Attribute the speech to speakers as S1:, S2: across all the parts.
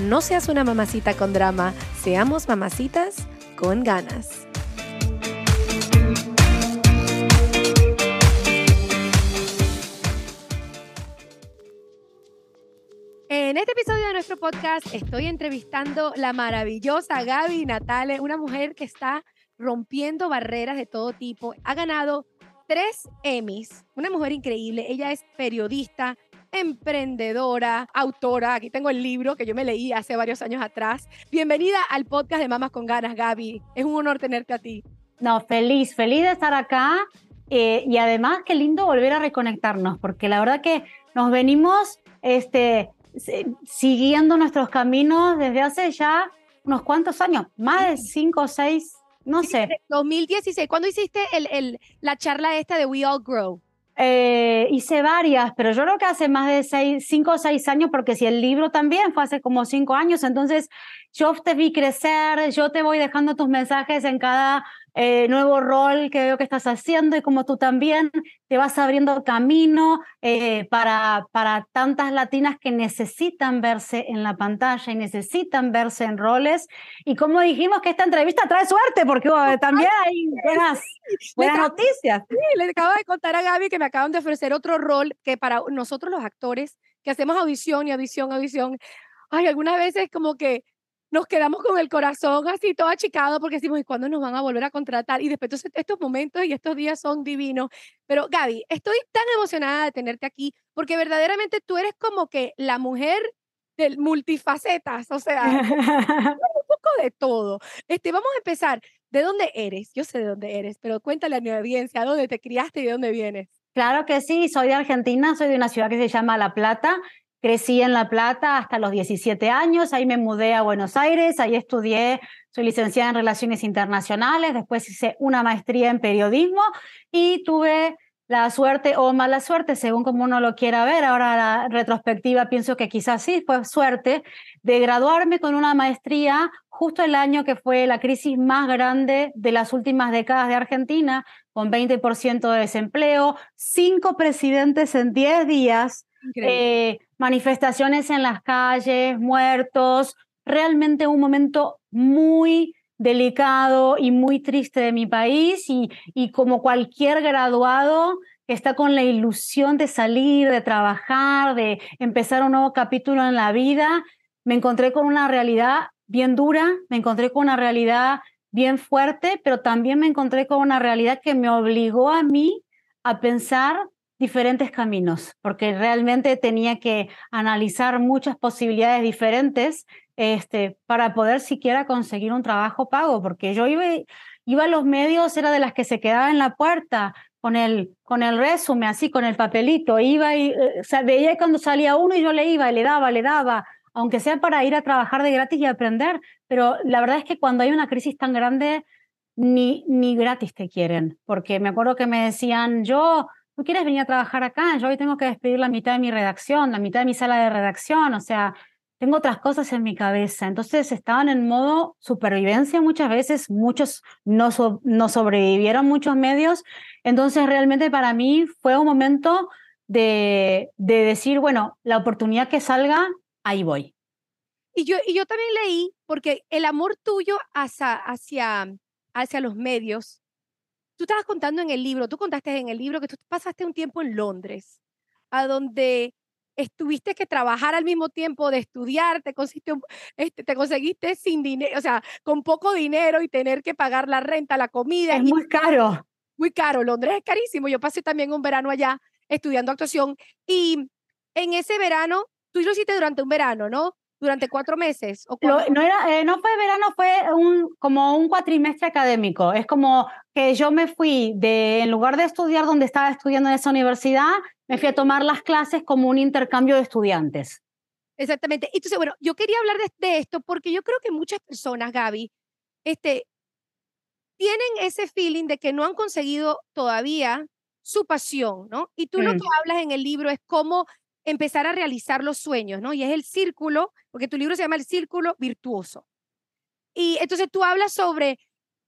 S1: no seas una mamacita con drama, seamos mamacitas con ganas. En este episodio de nuestro podcast estoy entrevistando la maravillosa Gaby Natale, una mujer que está rompiendo barreras de todo tipo. Ha ganado tres Emmys, una mujer increíble. Ella es periodista, emprendedora, autora. Aquí tengo el libro que yo me leí hace varios años atrás. Bienvenida al podcast de Mamas con Ganas, Gaby. Es un honor tenerte a ti.
S2: No, feliz, feliz de estar acá. Eh, y además, qué lindo volver a reconectarnos, porque la verdad que nos venimos este, siguiendo nuestros caminos desde hace ya unos cuantos años, más de cinco o seis, no sé.
S1: 2016, ¿cuándo hiciste el, el, la charla esta de We All Grow?
S2: Eh, hice varias, pero yo creo que hace más de seis, cinco o seis años, porque si el libro también fue hace como cinco años, entonces yo te vi crecer, yo te voy dejando tus mensajes en cada eh, nuevo rol que veo que estás haciendo y como tú también te vas abriendo camino eh, para, para tantas latinas que necesitan verse en la pantalla y necesitan verse en roles. Y como dijimos que esta entrevista trae suerte, porque también hay buenas, buenas noticias.
S1: Sí, le acabo de contar a Gaby que me acaban de ofrecer otro rol que para nosotros los actores que hacemos audición y audición, audición, ay, algunas veces como que nos quedamos con el corazón así todo achicado porque decimos, ¿y cuándo nos van a volver a contratar? Y después estos momentos y estos días son divinos. Pero Gaby, estoy tan emocionada de tenerte aquí porque verdaderamente tú eres como que la mujer del multifacetas, o sea, un poco de todo. Este, vamos a empezar. ¿De dónde eres? Yo sé de dónde eres, pero cuéntale a mi audiencia, ¿dónde te criaste y de dónde vienes?
S2: Claro que sí, soy de Argentina, soy de una ciudad que se llama La Plata Crecí en La Plata hasta los 17 años, ahí me mudé a Buenos Aires, ahí estudié, soy licenciada en Relaciones Internacionales, después hice una maestría en periodismo y tuve la suerte o mala suerte, según como uno lo quiera ver, ahora la retrospectiva pienso que quizás sí fue suerte, de graduarme con una maestría justo el año que fue la crisis más grande de las últimas décadas de Argentina, con 20% de desempleo, cinco presidentes en 10 días, eh, manifestaciones en las calles, muertos, realmente un momento muy delicado y muy triste de mi país y, y como cualquier graduado que está con la ilusión de salir, de trabajar, de empezar un nuevo capítulo en la vida, me encontré con una realidad bien dura, me encontré con una realidad bien fuerte, pero también me encontré con una realidad que me obligó a mí a pensar diferentes caminos, porque realmente tenía que analizar muchas posibilidades diferentes este, para poder siquiera conseguir un trabajo pago, porque yo iba, iba a los medios, era de las que se quedaba en la puerta con el, con el resumen, así, con el papelito, iba y, eh, o sea, veía cuando salía uno y yo le iba, le daba, le daba, aunque sea para ir a trabajar de gratis y aprender, pero la verdad es que cuando hay una crisis tan grande, ni, ni gratis te quieren, porque me acuerdo que me decían, yo ¿no quieres venir a trabajar acá? Yo hoy tengo que despedir la mitad de mi redacción, la mitad de mi sala de redacción, o sea, tengo otras cosas en mi cabeza. Entonces estaban en modo supervivencia muchas veces, muchos no, no sobrevivieron muchos medios. Entonces realmente para mí fue un momento de, de decir, bueno, la oportunidad que salga, ahí voy.
S1: Y yo, y yo también leí, porque el amor tuyo hacia, hacia, hacia los medios Tú estabas contando en el libro, tú contaste en el libro que tú pasaste un tiempo en Londres. a donde estuviste que trabajar al mismo tiempo de estudiar, te conseguiste, este, te conseguiste sin dinero, o sea, con poco dinero y tener que pagar la renta, la comida.
S2: Es muy caro.
S1: Muy caro, Londres es carísimo. Yo pasé también un verano allá estudiando actuación y en ese verano, tú lo hiciste durante un verano, ¿no? Durante cuatro meses. ¿o
S2: no, era, eh, no fue verano, fue un, como un cuatrimestre académico. Es como que yo me fui de, en lugar de estudiar donde estaba estudiando en esa universidad, me fui a tomar las clases como un intercambio de estudiantes.
S1: Exactamente. Entonces, bueno, yo quería hablar de, esto porque yo creo que muchas personas, Gaby, este, tienen ese feeling de que no han conseguido todavía su pasión, ¿no? Y tú lo que hablas en el libro es cómo empezar a realizar los sueños, ¿no? Y es el círculo, porque tu libro se llama El Círculo Virtuoso. Y entonces tú hablas sobre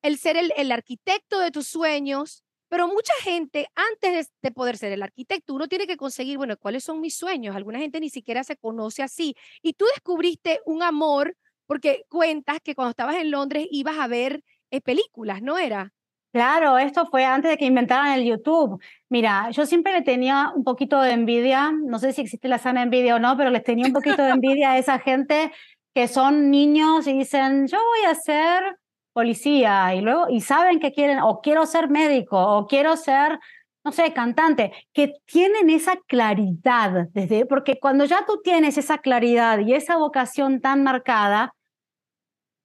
S1: el ser el, arquitecto de tus sueños, pero mucha gente, antes de, poder ser el arquitecto, uno tiene que conseguir, bueno, ¿cuáles son mis sueños? Alguna gente ni siquiera se conoce así. Y tú descubriste un amor porque cuentas que cuando estabas en Londres ibas a ver eh, películas, ¿no era?
S2: Claro, esto fue antes de que inventaran el YouTube. Mira, yo siempre le tenía un poquito de envidia, no sé si existe la sana envidia o no, pero les tenía un poquito de envidia a esa gente que son niños y dicen, yo voy a ser policía y luego y saben que quieren o quiero ser médico o quiero ser no sé, cantante, que tienen esa claridad desde porque cuando ya tú tienes esa claridad y esa vocación tan marcada,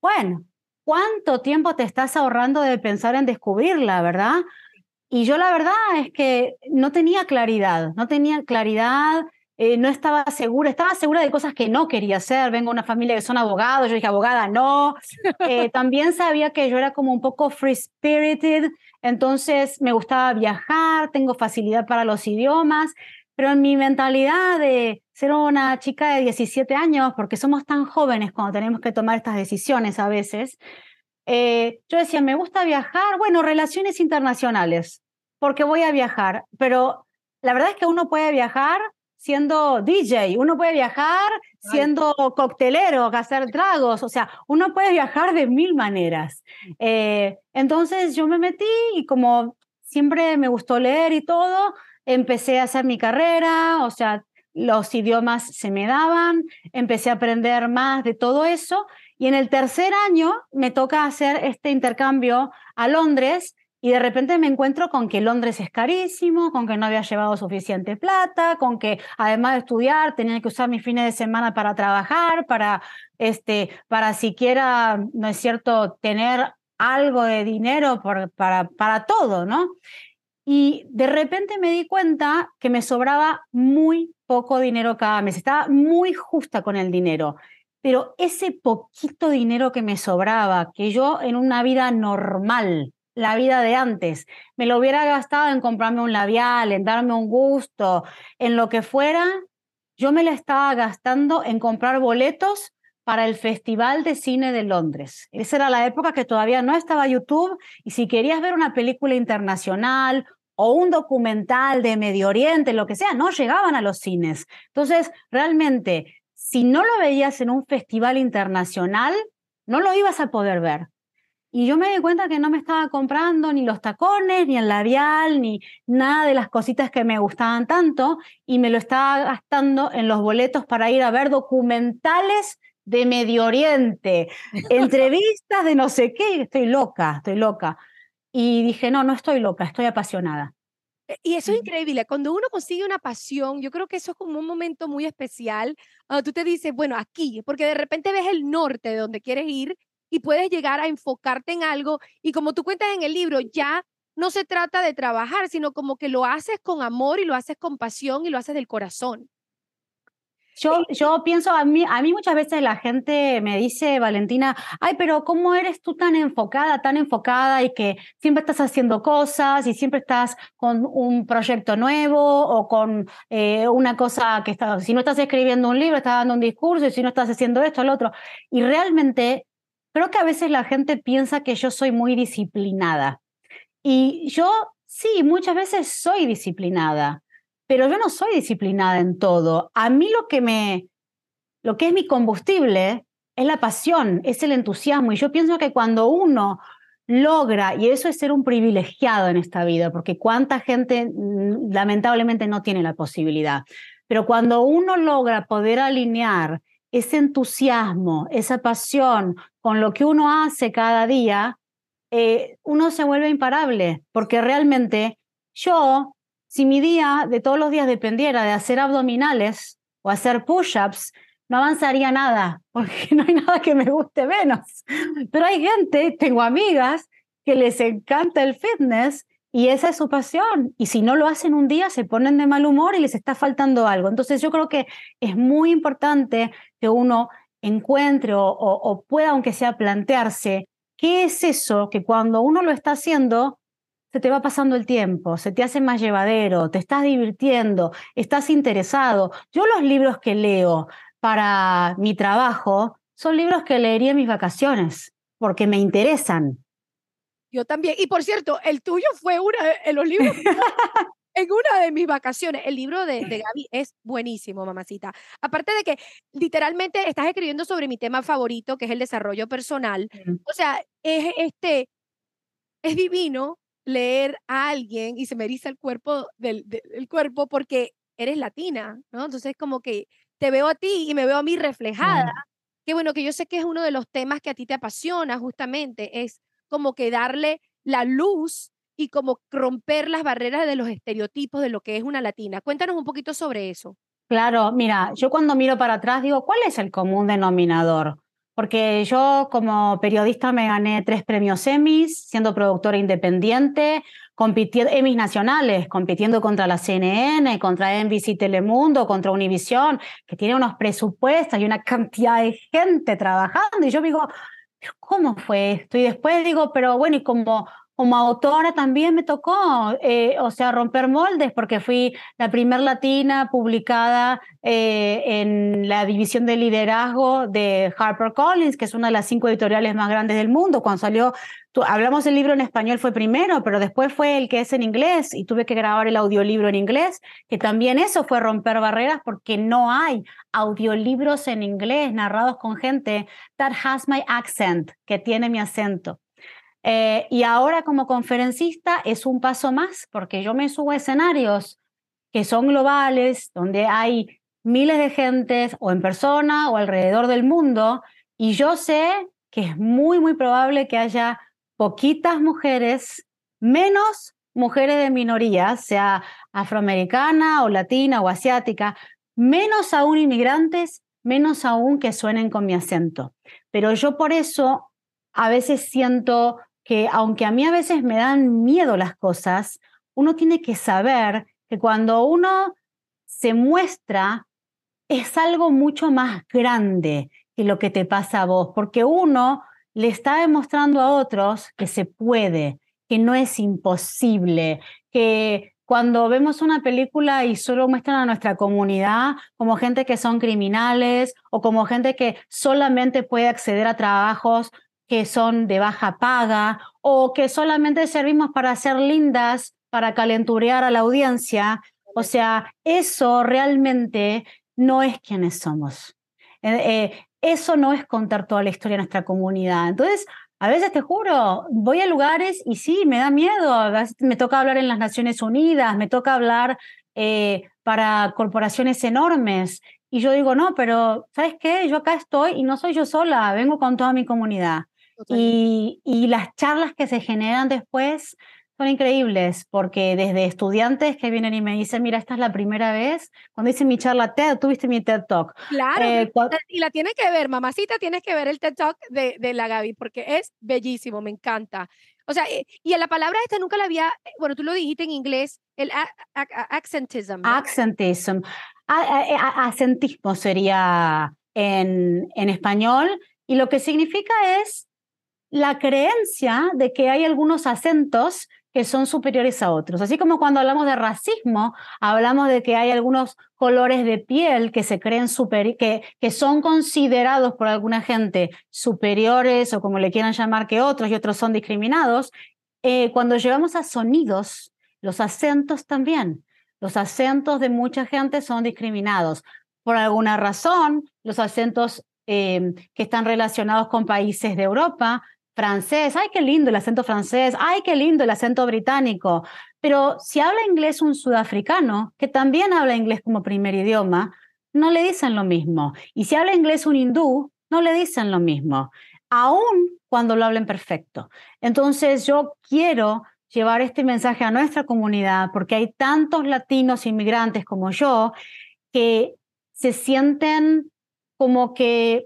S2: bueno, ¿cuánto tiempo te estás ahorrando de pensar en descubrirla, verdad? Y yo la verdad es que no tenía claridad, no tenía claridad eh, no estaba segura, estaba segura de cosas que no quería hacer. Vengo de una familia que son abogados, yo dije abogada, no. Eh, también sabía que yo era como un poco free spirited, entonces me gustaba viajar, tengo facilidad para los idiomas, pero en mi mentalidad de ser una chica de 17 años, porque somos tan jóvenes cuando tenemos que tomar estas decisiones a veces, eh, yo decía, me gusta viajar, bueno, relaciones internacionales, porque voy a viajar, pero la verdad es que uno puede viajar siendo DJ, uno puede viajar siendo coctelero, hacer tragos, o sea, uno puede viajar de mil maneras. Eh, entonces yo me metí y como siempre me gustó leer y todo, empecé a hacer mi carrera, o sea, los idiomas se me daban, empecé a aprender más de todo eso y en el tercer año me toca hacer este intercambio a Londres y de repente me encuentro con que Londres es carísimo, con que no había llevado suficiente plata, con que además de estudiar tenía que usar mis fines de semana para trabajar, para, este, para siquiera, ¿no es cierto?, tener algo de dinero para, para todo, ¿no? Y de repente me di cuenta que me sobraba muy poco dinero cada mes, estaba muy justa con el dinero pero ese poquito dinero que me sobraba, que yo en una vida normal la vida de antes. Me lo hubiera gastado en comprarme un labial, en darme un gusto, en lo que fuera. Yo me la estaba gastando en comprar boletos para el Festival de Cine de Londres. Esa era la época que todavía no estaba YouTube y si querías ver una película internacional o un documental de Medio Oriente, lo que sea, no llegaban a los cines. Entonces, realmente, si no lo veías en un festival internacional, no lo ibas a poder ver. Y yo me di cuenta que no me estaba comprando ni los tacones, ni el labial, ni nada de las cositas que me gustaban tanto, y me lo estaba gastando en los boletos para ir a ver documentales de Medio Oriente, entrevistas de no sé qué, estoy loca, estoy loca. Y dije, no, no estoy loca, estoy apasionada.
S1: Y eso es increíble, cuando uno consigue una pasión, yo creo que eso es como un momento muy especial, tú te dices, bueno, aquí, porque de repente ves el norte de donde quieres ir y puedes llegar a enfocarte en algo. Y como tú cuentas en el libro, ya no se trata de trabajar, sino como que lo haces con amor y lo haces con pasión y lo haces del corazón.
S2: Yo, yo pienso, a mí, a mí muchas veces la gente me dice, Valentina, ay, pero ¿cómo eres tú tan enfocada, tan enfocada y que siempre estás haciendo cosas y siempre estás con un proyecto nuevo o con eh, una cosa que está, si no estás escribiendo un libro, estás dando un discurso y si no estás haciendo esto, lo otro. Y realmente Creo que a veces la gente piensa que yo soy muy disciplinada. Y yo sí, muchas veces soy disciplinada, pero yo no soy disciplinada en todo. A mí lo que me, lo que es mi combustible es la pasión, es el entusiasmo. Y yo pienso que cuando uno logra, y eso es ser un privilegiado en esta vida, porque cuánta gente mm, lamentablemente no tiene la posibilidad. Pero cuando uno logra poder alinear ese entusiasmo, esa pasión con lo que uno hace cada día, eh, uno se vuelve imparable, porque realmente yo, si mi día de todos los días dependiera de hacer abdominales o hacer push-ups, no avanzaría nada, porque no hay nada que me guste menos. Pero hay gente, tengo amigas que les encanta el fitness y esa es su pasión. Y si no lo hacen un día, se ponen de mal humor y les está faltando algo. Entonces yo creo que es muy importante que uno encuentre o, pueda, aunque sea, plantearse qué es eso que cuando uno lo está haciendo, se te va pasando el tiempo, se te hace más llevadero, te estás divirtiendo, estás interesado. Yo los libros que leo para mi trabajo son libros que leería en mis vacaciones, porque me interesan.
S1: Yo también. Y por cierto, el tuyo fue uno de los libros en una de mis vacaciones. El libro de, de Gaby es buenísimo, mamacita. Aparte de que literalmente estás escribiendo sobre mi tema favorito, que es el desarrollo personal. O sea, es este, es divino leer a alguien y se me eriza el cuerpo del, del cuerpo porque eres latina, ¿no? Entonces como que te veo a ti y me veo a mí reflejada. Que bueno, que yo sé que es uno de los temas que a ti te apasiona justamente, es como que darle la luz y como romper las barreras de los estereotipos de lo que es una latina. Cuéntanos un poquito sobre eso.
S2: Claro, mira, yo cuando miro para atrás digo, ¿cuál es el común denominador? Porque yo como periodista me gané tres premios Emmys, siendo productora independiente, compitiendo, Emmys nacionales, compitiendo contra la CNN, contra NBC Telemundo, contra Univision, que tiene unos presupuestos y una cantidad de gente trabajando. Y yo digo, ¿cómo fue esto? Y después digo, pero bueno, y como como autora también me tocó, eh, o sea, romper moldes, porque fui la primer latina publicada eh, en la división de liderazgo de HarperCollins, que es una de las cinco editoriales más grandes del mundo. Cuando salió, hablamos del libro en español fue primero, pero después fue el que es en inglés y tuve que grabar el audiolibro en inglés, que también eso fue romper barreras porque no hay audiolibros en inglés narrados con gente that has my accent, que tiene mi acento. Eh, y ahora como conferencista es un paso más, porque yo me subo a escenarios que son globales, donde hay miles de gentes o en persona o alrededor del mundo, y yo sé que es muy, muy probable que haya poquitas mujeres, menos mujeres de minoría, sea afroamericana o latina o asiática, menos aún inmigrantes, menos aún que suenen con mi acento. Pero yo por eso a veces siento que aunque a mí a veces me dan miedo las cosas, uno tiene que saber que cuando uno se muestra es algo mucho más grande que lo que te pasa a vos, porque uno le está demostrando a otros que se puede, que no es imposible, que cuando vemos una película y solo muestran a nuestra comunidad como gente que son criminales o como gente que solamente puede acceder a trabajos que son de baja paga o que solamente servimos para ser lindas, para calenturear a la audiencia. O sea, eso realmente no es quienes somos. Eh, eh, eso no es contar toda la historia de nuestra comunidad. Entonces, a veces te juro, voy a lugares y sí, me da miedo. A veces me toca hablar en las Naciones Unidas, me toca hablar eh, para corporaciones enormes. Y yo digo, no, pero ¿sabes qué? Yo acá estoy y no soy yo sola, vengo con toda mi comunidad. Y, y, las charlas que se generan después son increíbles, porque desde estudiantes que vienen y me dicen, mira, esta es la primera vez, cuando hice mi charla TED, tuviste mi TED Talk.
S1: Claro, eh, y la tienes que ver, mamacita, tienes que ver el TED Talk de, de la Gaby, porque es bellísimo, me encanta. O sea, eh, y en la palabra esta nunca la había, eh, bueno, tú lo dijiste en inglés, el accentism.
S2: Accentism. acentismo sería en, en español, y lo que significa es la creencia de que hay algunos acentos que son superiores a otros. Así como cuando hablamos de racismo, hablamos de que hay algunos colores de piel que se creen super, que, que son considerados por alguna gente superiores o como le quieran llamar que otros y otros son discriminados. Eh, cuando llegamos a sonidos, los acentos también. Los acentos de mucha gente son discriminados. Por alguna razón, los acentos eh, que están relacionados con países de Europa francés, ay, qué lindo el acento francés, ay, qué lindo el acento británico. Pero si habla inglés un sudafricano, que también habla inglés como primer idioma, no le dicen lo mismo. Y si habla inglés un hindú, no le dicen lo mismo, aun cuando lo hablen perfecto. Entonces yo quiero llevar este mensaje a nuestra comunidad porque hay tantos latinos inmigrantes como yo que se sienten como que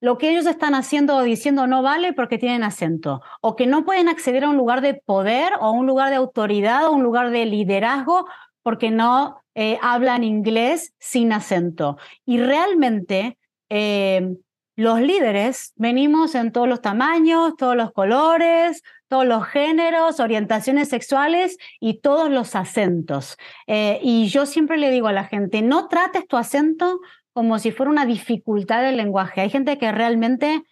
S2: lo que ellos están haciendo o diciendo no vale porque tienen acento, o que no pueden acceder a un lugar de poder o a un lugar de autoridad o un lugar de liderazgo porque no eh, hablan inglés sin acento. Y realmente eh, los líderes venimos en todos los tamaños, todos los colores, todos los géneros, orientaciones sexuales y todos los acentos. Eh, y yo siempre le digo a la gente, no trates tu acento como si fuera una dificultad del lenguaje. Hay gente que realmente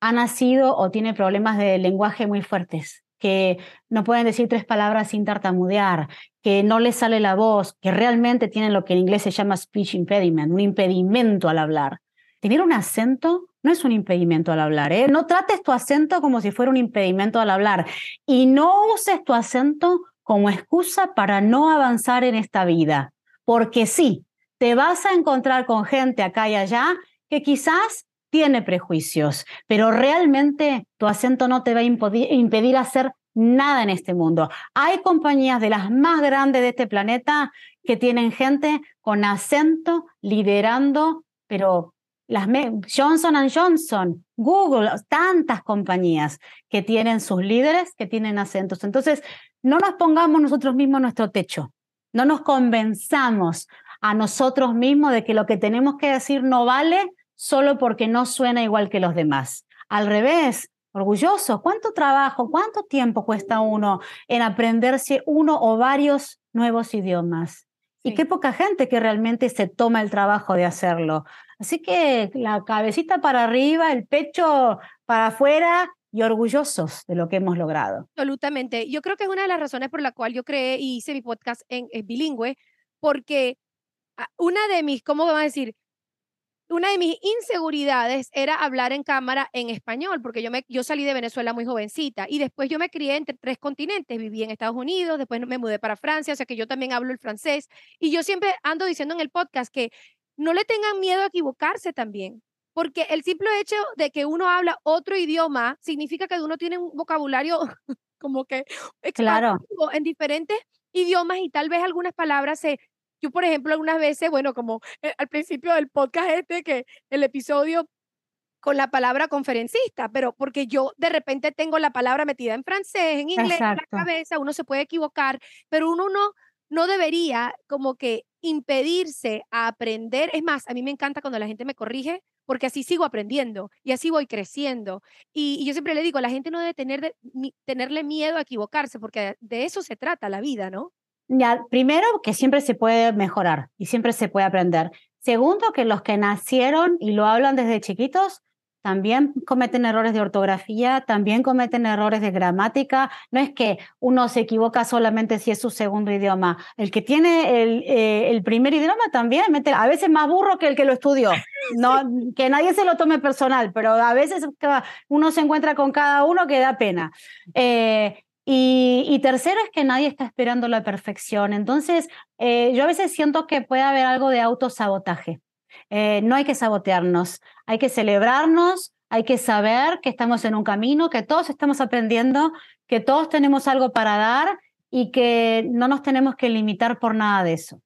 S2: ha nacido o tiene problemas de lenguaje muy fuertes, que no pueden decir tres palabras sin tartamudear, que no les sale la voz, que realmente tienen lo que en inglés se llama speech impediment, un impedimento al hablar. Tener un acento no es un impedimento al hablar, ¿eh? No trates tu acento como si fuera un impedimento al hablar y no uses tu acento como excusa para no avanzar en esta vida, porque sí, te vas a encontrar con gente acá y allá que quizás tiene prejuicios, pero realmente tu acento no te va a impedir hacer nada en este mundo. Hay compañías de las más grandes de este planeta que tienen gente con acento liderando, pero las Johnson Johnson, Google, tantas compañías que tienen sus líderes que tienen acentos. Entonces, no nos pongamos nosotros mismos nuestro techo, no nos convenzamos a nosotros mismos de que lo que tenemos que decir no vale solo porque no suena igual que los demás. Al revés, orgulloso, ¿cuánto trabajo, cuánto tiempo cuesta uno en aprenderse uno o varios nuevos idiomas? Y qué poca gente que realmente se toma el trabajo de hacerlo. Así que la cabecita para arriba, el pecho para afuera y orgullosos de lo que hemos logrado.
S1: Absolutamente. Yo creo que es una de las razones por la cual yo creé y hice mi podcast en, en bilingüe, porque una de mis, ¿cómo vamos a decir? Una de mis inseguridades era hablar en cámara en español, porque yo, me, yo salí de Venezuela muy jovencita y después yo me crié entre tres continentes, viví en Estados Unidos, después me mudé para Francia, o sea que yo también hablo el francés y yo siempre ando diciendo en el podcast que no le tengan miedo a equivocarse también, porque el simple hecho de que uno habla otro idioma significa que uno tiene un vocabulario como que
S2: claro.
S1: en diferentes idiomas y tal vez algunas palabras se yo, por ejemplo, algunas veces, bueno, como eh, al principio del podcast este, que el episodio con la palabra conferencista, pero porque yo de repente tengo la palabra metida en francés, en inglés, en la cabeza, uno se puede equivocar, pero uno no, no debería como que impedirse a aprender. Es más, a mí me encanta cuando la gente me corrige, porque así sigo aprendiendo y así voy creciendo. Y, yo siempre le digo, la gente no debe tener tenerle miedo a equivocarse, porque de eso se trata la vida, ¿no?
S2: Primero, que siempre se puede mejorar y siempre se puede aprender. Segundo, que los que nacieron y lo hablan desde chiquitos también cometen errores de ortografía, también cometen errores de gramática. No es que uno se equivoca solamente si es su segundo idioma. El que tiene el, eh, el primer idioma también mete, a veces más burro que el que lo estudió. No, que nadie se lo tome personal, pero a veces uno se encuentra con cada uno que da pena. Eh, y, tercero es que nadie está esperando la perfección. Entonces, eh, yo a veces siento que puede haber algo de autosabotaje. Eh, no hay que sabotearnos, hay que celebrarnos, hay que saber que estamos en un camino, que todos estamos aprendiendo, que todos tenemos algo para dar y que no nos tenemos que limitar por nada de eso.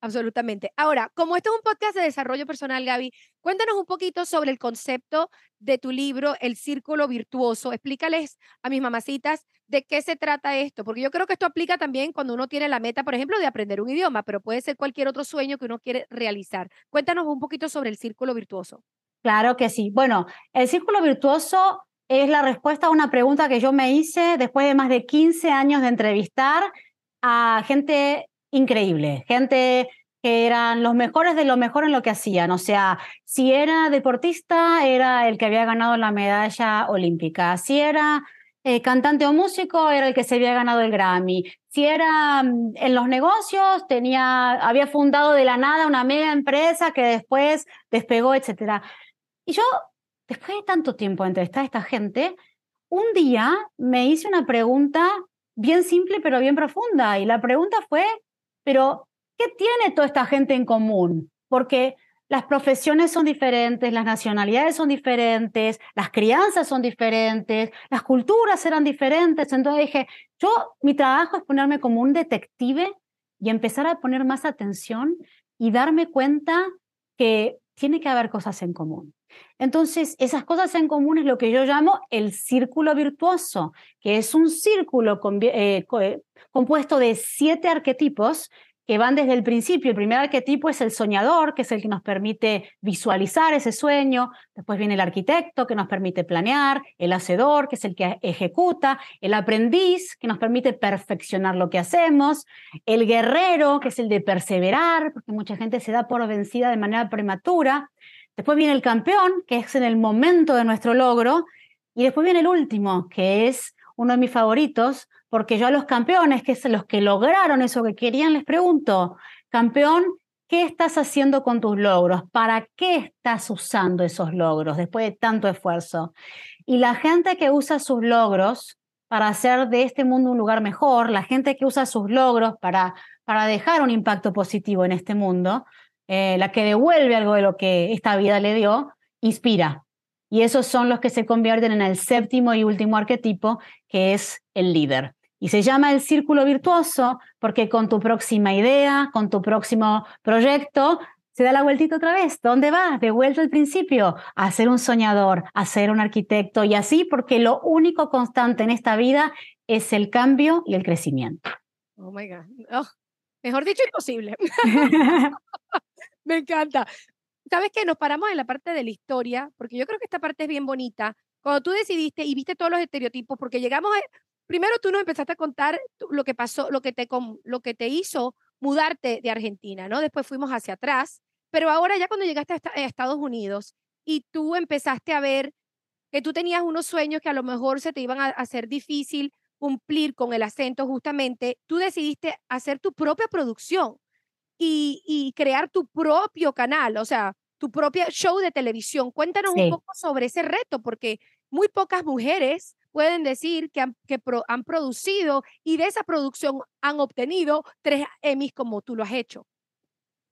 S1: Absolutamente. Ahora, como esto es un podcast de desarrollo personal, Gaby, cuéntanos un poquito sobre el concepto de tu libro, El Círculo Virtuoso. Explícales a mis mamacitas de qué se trata esto, porque yo creo que esto aplica también cuando uno tiene la meta, por ejemplo, de aprender un idioma, pero puede ser cualquier otro sueño que uno quiere realizar. Cuéntanos un poquito sobre el Círculo Virtuoso.
S2: Claro que sí. Bueno, el Círculo Virtuoso es la respuesta a una pregunta que yo me hice después de más de 15 años de entrevistar a gente increíble, gente que eran los mejores de lo mejor en lo que hacían. O sea, si era deportista, era el que había ganado la medalla olímpica. Si era eh, cantante o músico, era el que se había ganado el Grammy. Si era mm, en los negocios, tenía, había fundado de la nada una mega empresa que después despegó, etc. Y yo, después de tanto tiempo entrevistar a esta gente, un día me hice una pregunta bien simple pero bien profunda y la pregunta fue, pero ¿qué tiene toda esta gente en común? Porque las profesiones son diferentes, las nacionalidades son diferentes, las crianzas son diferentes, las culturas eran diferentes. Entonces dije, yo, mi trabajo es ponerme como un detective y empezar a poner más atención y darme cuenta que tiene que haber cosas en común. Entonces, esas cosas en común es lo que yo llamo el círculo virtuoso, que es un círculo eh, eh, compuesto de siete arquetipos que van desde el principio. El primer arquetipo es el soñador, que es el que nos permite visualizar ese sueño. Después viene el arquitecto, que nos permite planear. El hacedor, que es el que ejecuta. El aprendiz, que nos permite perfeccionar lo que hacemos. El guerrero, que es el de perseverar, porque mucha gente se da por vencida de manera prematura. Después viene el campeón, que es en el momento de nuestro logro. Y después viene el último, que es uno de mis favoritos, porque yo a los campeones, que son los que lograron eso que querían, les pregunto, campeón, ¿qué estás haciendo con tus logros? ¿Para qué estás usando esos logros después de tanto esfuerzo? Y la gente que usa sus logros para hacer de este mundo un lugar mejor, la gente que usa sus logros para, para dejar un impacto positivo en este mundo, eh, la que devuelve algo de lo que esta vida le dio, inspira. Y esos son los que se convierten en el séptimo y último arquetipo, que es el líder. Y se llama el círculo virtuoso porque con tu próxima idea, con tu próximo proyecto, se da la vueltita otra vez. ¿Dónde vas? De vuelta al principio, a ser un soñador, a ser un arquitecto y así, porque lo único constante en esta vida es el cambio y el crecimiento.
S1: Oh my God. Oh, mejor dicho, imposible. Me encanta. ¿Sabes qué? Nos paramos en la parte de la historia, porque yo creo que esta parte es bien bonita. Cuando tú decidiste y viste todos los estereotipos, porque llegamos a, primero tú nos empezaste a contar lo que pasó, lo que te, lo que te hizo mudarte de Argentina, ¿no? Después fuimos hacia atrás, pero ahora ya cuando llegaste a Estados Unidos y tú empezaste a ver que tú tenías unos sueños que a lo mejor se te iban a hacer difícil cumplir con el acento justamente, tú decidiste hacer tu propia producción y, y crear tu propio canal, o sea, tu propia show de televisión. Cuéntanos un poco sobre ese reto, porque muy pocas mujeres pueden decir que han, que han producido y de esa producción han obtenido tres Emmys como tú lo has hecho.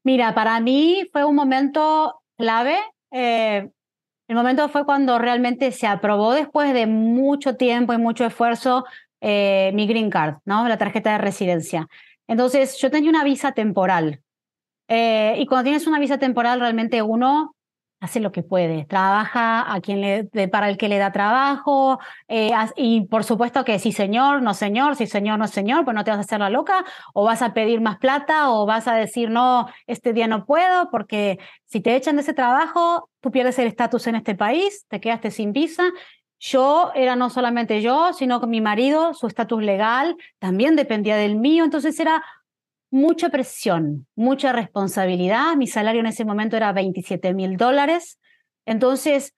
S2: Mira, para mí fue un momento clave. Eh, el momento fue cuando realmente se aprobó después de mucho tiempo y mucho esfuerzo eh, mi green card, ¿no? La tarjeta de residencia. Entonces, yo tenía una visa temporal. Eh, y cuando tienes una visa temporal, realmente uno hace lo que puede, trabaja a quien le, para el que le da trabajo, eh, y por supuesto que sí señor, no señor, sí señor, no señor, pues no te vas a hacer la loca, o vas a pedir más plata, o vas a decir, no, este día no puedo, porque si te echan de ese trabajo, tú pierdes el estatus en este país, te quedaste sin visa. Yo era no solamente yo, sino que mi marido, su estatus legal también dependía del mío, entonces era mucha presión, mucha responsabilidad. Mi salario en ese momento era 27 mil dólares. Entonces,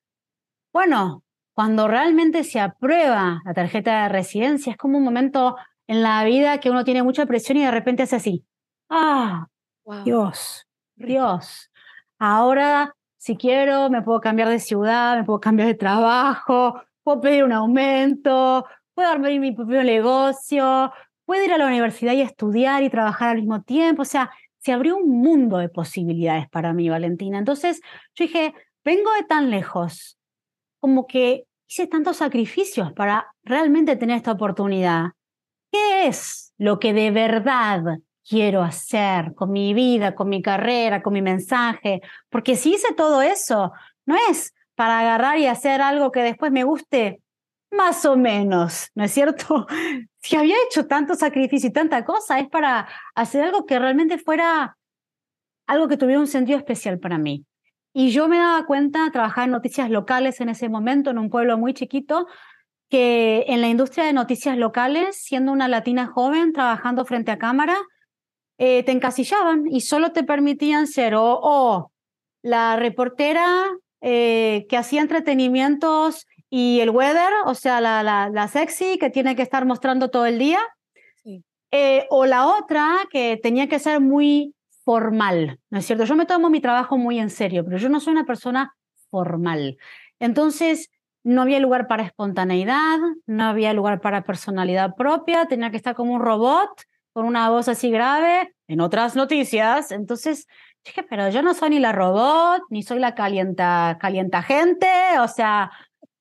S2: bueno, cuando realmente se aprueba la tarjeta de residencia, es como un momento en la vida que uno tiene mucha presión y de repente hace así. Ah, Dios, Dios. Ahora, si quiero, me puedo cambiar de ciudad, me puedo cambiar de trabajo, puedo pedir un aumento, puedo abrir mi propio negocio, puede ir a la universidad y estudiar y trabajar al mismo tiempo. O sea, se abrió un mundo de posibilidades para mí, Valentina. Entonces yo dije, vengo de tan lejos, como que hice tantos sacrificios para realmente tener esta oportunidad. ¿Qué es lo que de verdad quiero hacer con mi vida, con mi carrera, con mi mensaje? Porque si hice todo eso, no es para agarrar y hacer algo que después me guste más o menos, ¿no es cierto? Si había hecho tanto sacrificio y tanta cosa, es para hacer algo que realmente fuera algo que tuviera un sentido especial para mí. Y yo me daba cuenta, trabajaba en noticias locales en ese momento, en un pueblo muy chiquito, que en la industria de noticias locales, siendo una latina joven, trabajando frente a cámara, eh, te encasillaban y solo te permitían ser o, la reportera eh, que hacía entretenimientos y el weather, o sea, la, la, sexy que tiene que estar mostrando todo el día. Eh, o la otra que tenía que ser muy formal, ¿no es cierto? Yo me tomo mi trabajo muy en serio, pero yo no soy una persona formal. Entonces, no había lugar para espontaneidad, no había lugar para personalidad propia, tenía que estar como un robot con una voz así grave en otras noticias. Entonces dije, pero yo no soy ni la robot, ni soy la calienta, calienta gente, o sea,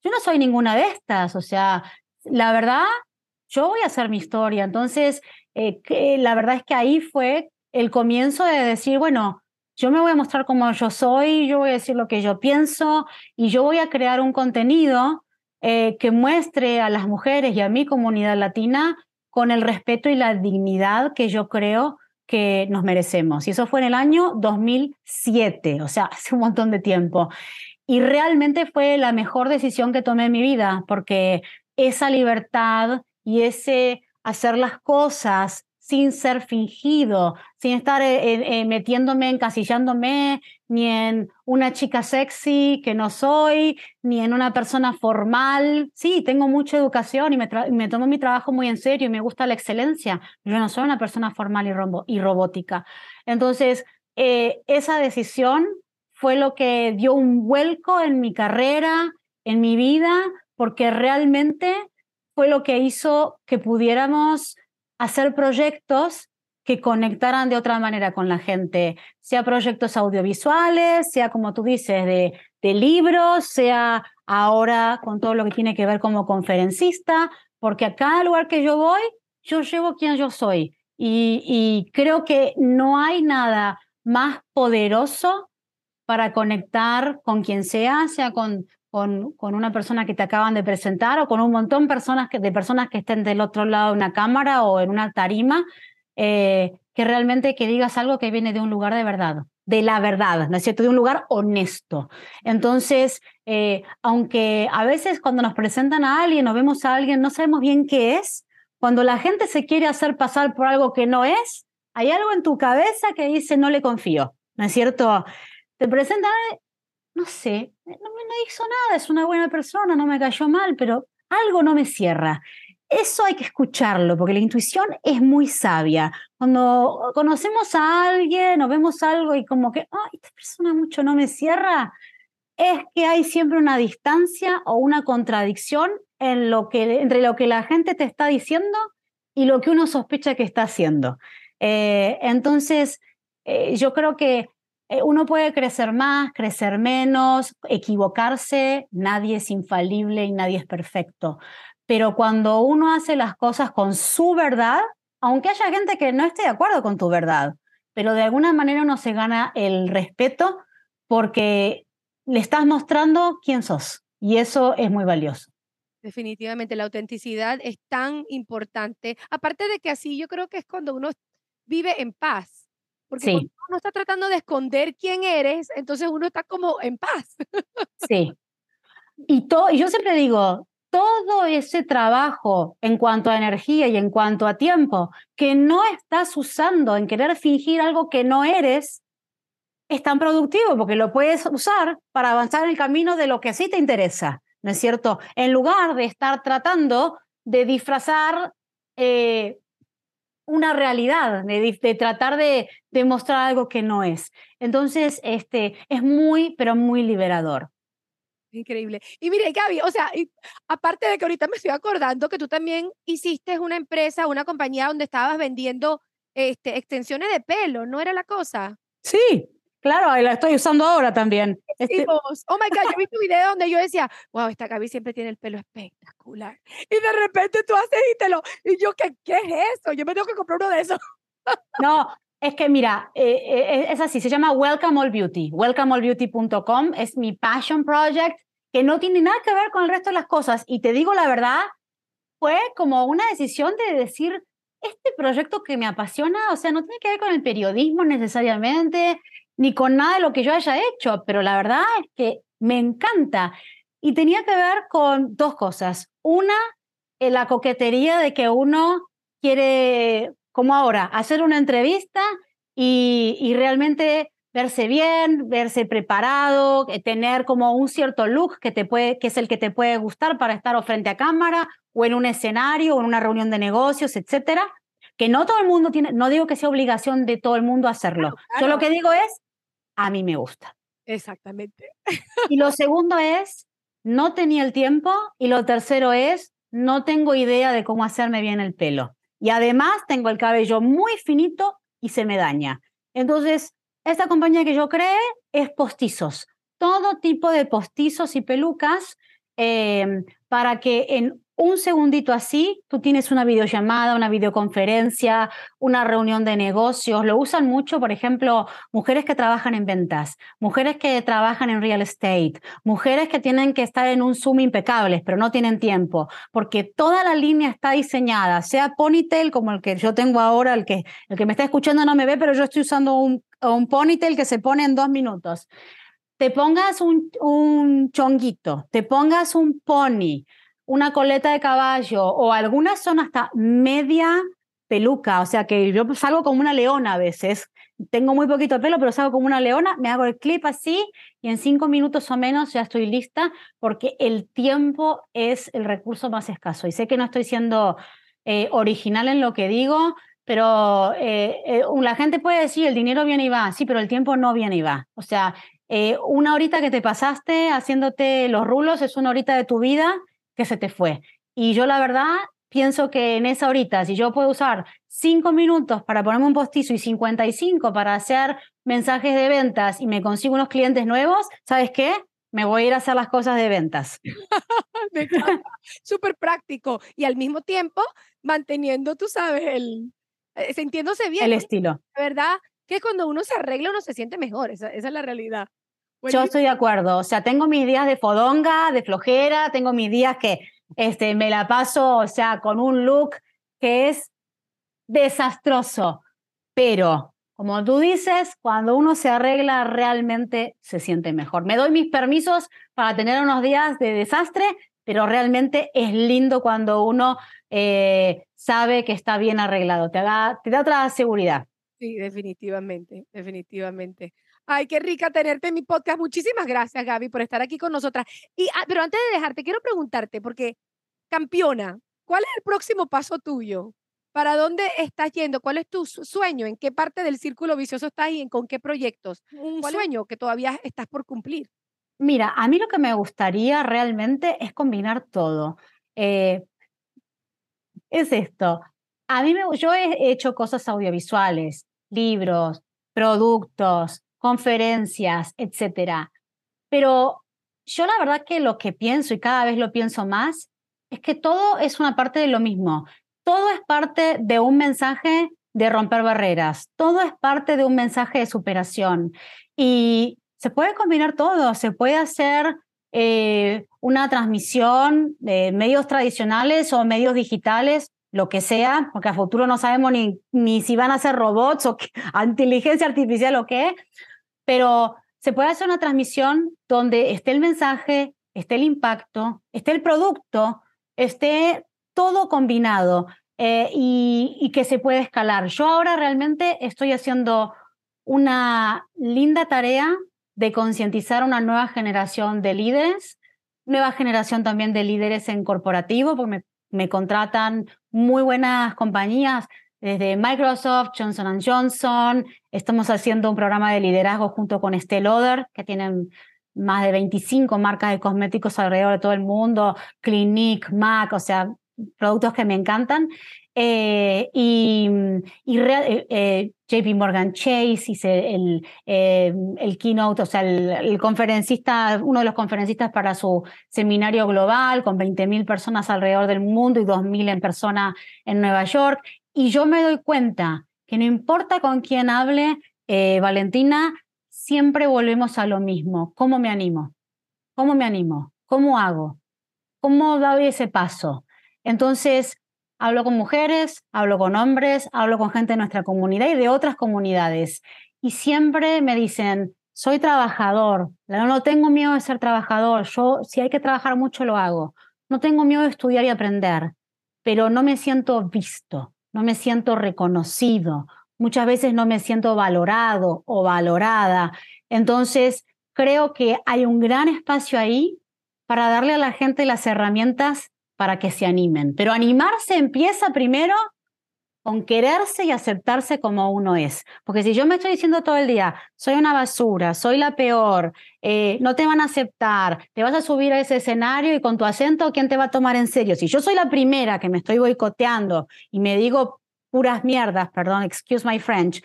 S2: yo no soy ninguna de estas, o sea, la verdad, yo voy a hacer mi historia. Entonces, eh, la verdad es que ahí fue el comienzo de decir, bueno, yo me voy a mostrar como yo soy, yo voy a decir lo que yo pienso y yo voy a crear un contenido eh, que muestre a las mujeres y a mi comunidad latina con el respeto y la dignidad que yo creo que nos merecemos. Y eso fue en el año 2007, o sea, hace un montón de tiempo. Y realmente fue la mejor decisión que tomé en mi vida, porque esa libertad y ese hacer las cosas sin ser fingido, sin estar eh, eh, metiéndome, encasillándome, ni en una chica sexy que no soy, ni en una persona formal. Sí, tengo mucha educación y me, me tomo mi trabajo muy en serio y me gusta la excelencia. Yo no soy una persona formal y, y robótica. Entonces, eh, esa decisión fue lo que dio un vuelco en mi carrera, en mi vida, porque realmente fue lo que hizo que pudiéramos hacer proyectos que conectaran de otra manera con la gente, sea proyectos audiovisuales, sea como tú dices, de, libros, sea ahora con todo lo que tiene que ver como conferencista, porque a cada lugar que yo voy, yo llevo quien yo soy. Y creo que no hay nada más poderoso para conectar con quien sea, sea con con, con, una persona que te acaban de presentar o con un montón de personas que estén del otro lado de una cámara o en una tarima, eh, que realmente que digas algo que viene de un lugar de verdad, de la verdad, ¿no es cierto? De un lugar honesto. Entonces, eh, aunque a veces cuando nos presentan a alguien o vemos a alguien, no sabemos bien qué es, cuando la gente se quiere hacer pasar por algo que no es, hay algo en tu cabeza que dice no le confío, ¿no es cierto? Te presentan, no sé, no me hizo nada, es una buena persona, no me cayó mal, pero algo no me cierra. Eso hay que escucharlo, porque la intuición es muy sabia. Cuando conocemos a alguien o vemos algo y como que, oh, esta persona mucho no me cierra, es que hay siempre una distancia o una contradicción en lo que, entre lo que la gente te está diciendo y lo que uno sospecha que está haciendo. Eh, entonces, eh, yo creo que uno puede crecer más, crecer menos, equivocarse, nadie es infalible y nadie es perfecto. Pero cuando uno hace las cosas con su verdad, aunque haya gente que no esté de acuerdo con tu verdad, pero de alguna manera uno se gana el respeto porque le estás mostrando quién sos y eso es muy valioso.
S1: Definitivamente, la autenticidad es tan importante. Aparte de que así yo creo que es cuando uno vive en paz porque uno está tratando de esconder quién eres, entonces uno está como en paz.
S2: Sí. Y, todo, y yo siempre digo, todo ese trabajo en cuanto a energía y en cuanto a tiempo que no estás usando en querer fingir algo que no eres, es tan productivo porque lo puedes usar para avanzar en el camino de lo que sí te interesa, ¿no es cierto? En lugar de estar tratando de disfrazar eh, una realidad, de, tratar de demostrar algo que no es. Entonces, este, es muy, pero muy liberador.
S1: Increíble. Y mire, Gaby, o sea, aparte de que ahorita me estoy acordando que tú también hiciste una empresa, una compañía donde estabas vendiendo este, extensiones de pelo, ¿no era la cosa?
S2: Sí, Claro, la estoy usando ahora también.
S1: Este... Oh my God, yo vi tu video donde yo decía, wow, esta Gaby siempre tiene el pelo espectacular. Y de repente tú haces y te lo. Y yo, ¿qué, qué es eso? Yo me tengo que comprar uno de esos.
S2: No, es que mira, eh, eh, es así, se llama Welcome All Beauty. WelcomeAllBeauty.com es mi passion project que no tiene nada que ver con el resto de las cosas. Y te digo la verdad, fue como una decisión de decir, este proyecto que me apasiona, o sea, no tiene que ver con el periodismo necesariamente, ni con nada de lo que yo haya hecho, pero la verdad es que me encanta. Y tenía que ver con dos cosas. Una, eh, la coquetería de que uno quiere, como ahora, hacer una entrevista y, realmente verse bien, verse preparado, eh, tener como un cierto look que, te puede, que es el que te puede gustar para estar o frente a cámara o en un escenario o en una reunión de negocios, etcétera. Que no todo el mundo tiene, no digo que sea obligación de todo el mundo hacerlo. Yo lo que digo es, a mí me gusta.
S1: Exactamente.
S2: Y lo segundo es, no tenía el tiempo y lo tercero es, no tengo idea de cómo hacerme bien el pelo. Y además tengo el cabello muy finito y se me daña. Entonces, esta compañía que yo creé es postizos. Todo tipo de postizos y pelucas eh, para que en un segundito así, tú tienes una videollamada, una videoconferencia, una reunión de negocios. Lo usan mucho, por ejemplo, mujeres que trabajan en ventas, mujeres que trabajan en real estate, mujeres que tienen que estar en un Zoom impecables, pero no tienen tiempo, porque toda la línea está diseñada, sea ponytail como el que yo tengo ahora, el que, el que me está escuchando no me ve, pero yo estoy usando un, un ponytail que se pone en dos minutos. Te pongas un, un chonguito, te pongas un pony, una coleta de caballo o algunas son hasta media peluca, o sea que yo salgo como una leona a veces. Tengo muy poquito pelo, pero salgo como una leona, me hago el clip así y en cinco minutos o menos ya estoy lista porque el tiempo es el recurso más escaso. Y sé que no estoy siendo eh, original en lo que digo, pero eh, eh, la gente puede decir el dinero viene y va, sí, pero el tiempo no viene y va. O sea, una horita que te pasaste haciéndote los rulos es una horita de tu vida que se te fue. Y yo la verdad pienso que en esa horita, si yo puedo usar cinco minutos para ponerme un postizo y 55 para hacer mensajes de ventas y me consigo unos clientes nuevos, ¿sabes qué? Me voy a ir a hacer las cosas de ventas.
S1: Súper práctico y al mismo tiempo manteniendo, tú sabes, el, eh, sintiéndose bien.
S2: El estilo.
S1: ¿Verdad? Que cuando uno se arregla uno se siente mejor, esa es la realidad.
S2: Yo estoy de acuerdo. O sea, tengo mis días de fodonga, de flojera, tengo mis días que este, me la paso, o sea, con un look que es desastroso. Pero, como tú dices, cuando uno se arregla, realmente se siente mejor. Me doy mis permisos para tener unos días de desastre, pero realmente es lindo cuando uno eh, sabe que está bien arreglado. Te, te da otra seguridad.
S1: Sí, definitivamente, definitivamente. Ay, qué rica tenerte en mi podcast. Muchísimas gracias, Gaby, por estar aquí con nosotras. Y, ah, pero antes de dejarte, quiero preguntarte, porque, campeona, ¿cuál es el próximo paso tuyo? ¿Para dónde estás yendo? ¿Cuál es tu sueño? ¿En qué parte del círculo vicioso estás y en con qué proyectos? Un sueño que todavía estás por cumplir.
S2: Mira, a mí lo que me gustaría realmente es combinar todo. Eh, es esto. A mí me, yo he hecho cosas audiovisuales, libros, productos, conferencias, etcétera. Pero yo la verdad que lo que pienso y cada vez lo pienso más es que todo es una parte de lo mismo. Todo es parte de un mensaje de romper barreras. Todo es parte de un mensaje de superación. Y se puede combinar todo. Se puede hacer eh, una transmisión de medios tradicionales o medios digitales, lo que sea, porque a futuro no sabemos ni, ni si van a ser robots o inteligencia artificial o qué, pero se puede hacer una transmisión donde esté el mensaje, esté el impacto, esté el producto, esté todo combinado eh, y, que se puede escalar. Yo ahora realmente estoy haciendo una linda tarea de concientizar una nueva generación de líderes, nueva generación también de líderes en corporativo, porque me contratan muy buenas compañías desde Microsoft, Johnson Johnson, estamos haciendo un programa de liderazgo junto con Estée Lauder, que tienen más de 25 marcas de cosméticos alrededor de todo el mundo, Clinique, MAC, o sea, productos que me encantan. Eh, y, eh, eh, JP Morgan Chase hice el, el keynote, o sea, el, conferencista, uno de los conferencistas para su seminario global con 20.000 personas alrededor del mundo y 2.000 en persona en Nueva York. Y yo me doy cuenta que no importa con quién hable, Valentina, siempre volvemos a lo mismo. ¿Cómo me animo? ¿Cómo me animo? ¿Cómo hago? ¿Cómo doy ese paso? Entonces, hablo con mujeres, hablo con hombres, hablo con gente de nuestra comunidad y de otras comunidades. Y siempre me dicen, soy trabajador, no tengo miedo de ser trabajador, yo si hay que trabajar mucho lo hago, no tengo miedo de estudiar y aprender, pero no me siento visto, no me siento reconocido, muchas veces no me siento valorado o valorada. Entonces, creo que hay un gran espacio ahí para darle a la gente las herramientas para que se animen. Pero animarse empieza primero con quererse y aceptarse como uno es. Porque si yo me estoy diciendo todo el día, soy una basura, soy la peor, eh, no te van a aceptar, te vas a subir a ese escenario y con tu acento, ¿quién te va a tomar en serio? Si yo soy la primera que me estoy boicoteando y me digo puras mierdas, perdón, excuse my French,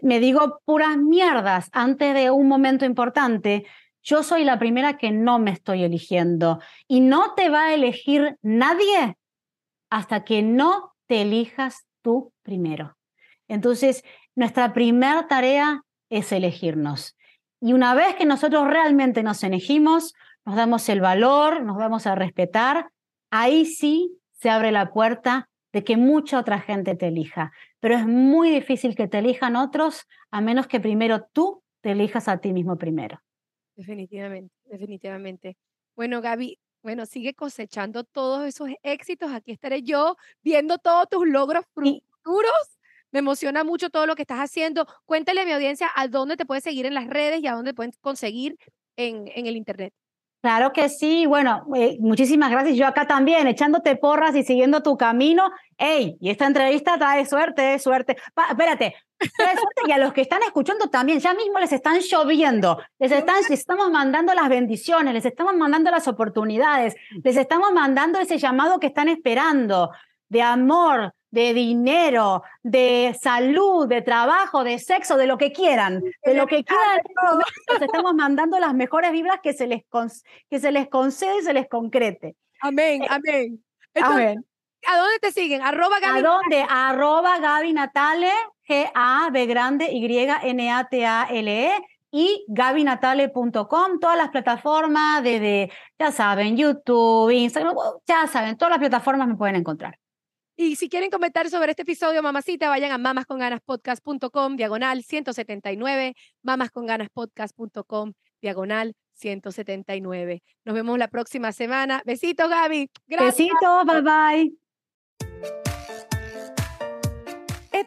S2: me digo puras mierdas antes de un momento importante, yo soy la primera que no me estoy eligiendo y no te va a elegir nadie hasta que no te elijas tú primero. Entonces, nuestra primera tarea es elegirnos. Y una vez que nosotros realmente nos elegimos, nos damos el valor, nos vamos a respetar, ahí sí se abre la puerta de que mucha otra gente te elija. Pero es muy difícil que te elijan otros a menos que primero tú te elijas a ti mismo primero.
S1: Definitivamente, definitivamente. Bueno, Gaby, bueno, sigue cosechando todos esos éxitos. Aquí estaré yo viendo todos tus logros futuros. Me emociona mucho todo lo que estás haciendo. Cuéntale a mi audiencia a dónde te puedes seguir en las redes y a dónde pueden conseguir en, en el Internet.
S2: Claro que sí. Bueno, eh, muchísimas gracias. Yo acá también, echándote porras y siguiendo tu camino. ¡Ey! Y esta entrevista trae suerte, suerte. espérate, trae suerte y a los que están escuchando también, ya mismo les están lloviendo, les, están, les estamos mandando las bendiciones, les estamos mandando las oportunidades, les estamos mandando ese llamado que están esperando de amor, de dinero, de salud, de trabajo, de sexo, de lo que quieran, de lo que quieran. Estamos mandando las mejores vibras que se les, que se les concede y se les concrete.
S1: Amén,
S2: eh,
S1: amén. amén. ¿A dónde te siguen?
S2: Arroba Gaby. ¿A dónde? Arroba Gaby Natale, G-A-B grande, Y-N-A-T-A-L-E y gabinatale.com, todas las plataformas de, ya saben, YouTube, Instagram, ya saben, todas las plataformas me pueden encontrar.
S1: Y si quieren comentar sobre este episodio, mamacita, vayan a mamasconganaspodcast.com, diagonal 179, mamasconganaspodcast.com, diagonal 179. Nos vemos la próxima semana. Besitos, Gaby.
S2: Gracias. Bye bye.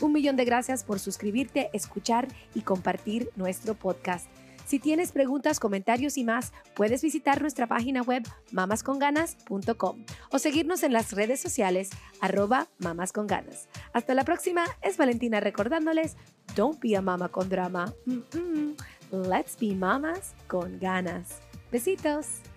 S1: Un millón de gracias por suscribirte, escuchar y compartir nuestro podcast. Si tienes preguntas, comentarios y más, puedes visitar nuestra página web mamasconganas.com o seguirnos en las redes sociales arroba mamasconganas. Hasta la próxima, es Valentina recordándoles, don't be a mama con drama, let's be mamas con ganas. Besitos.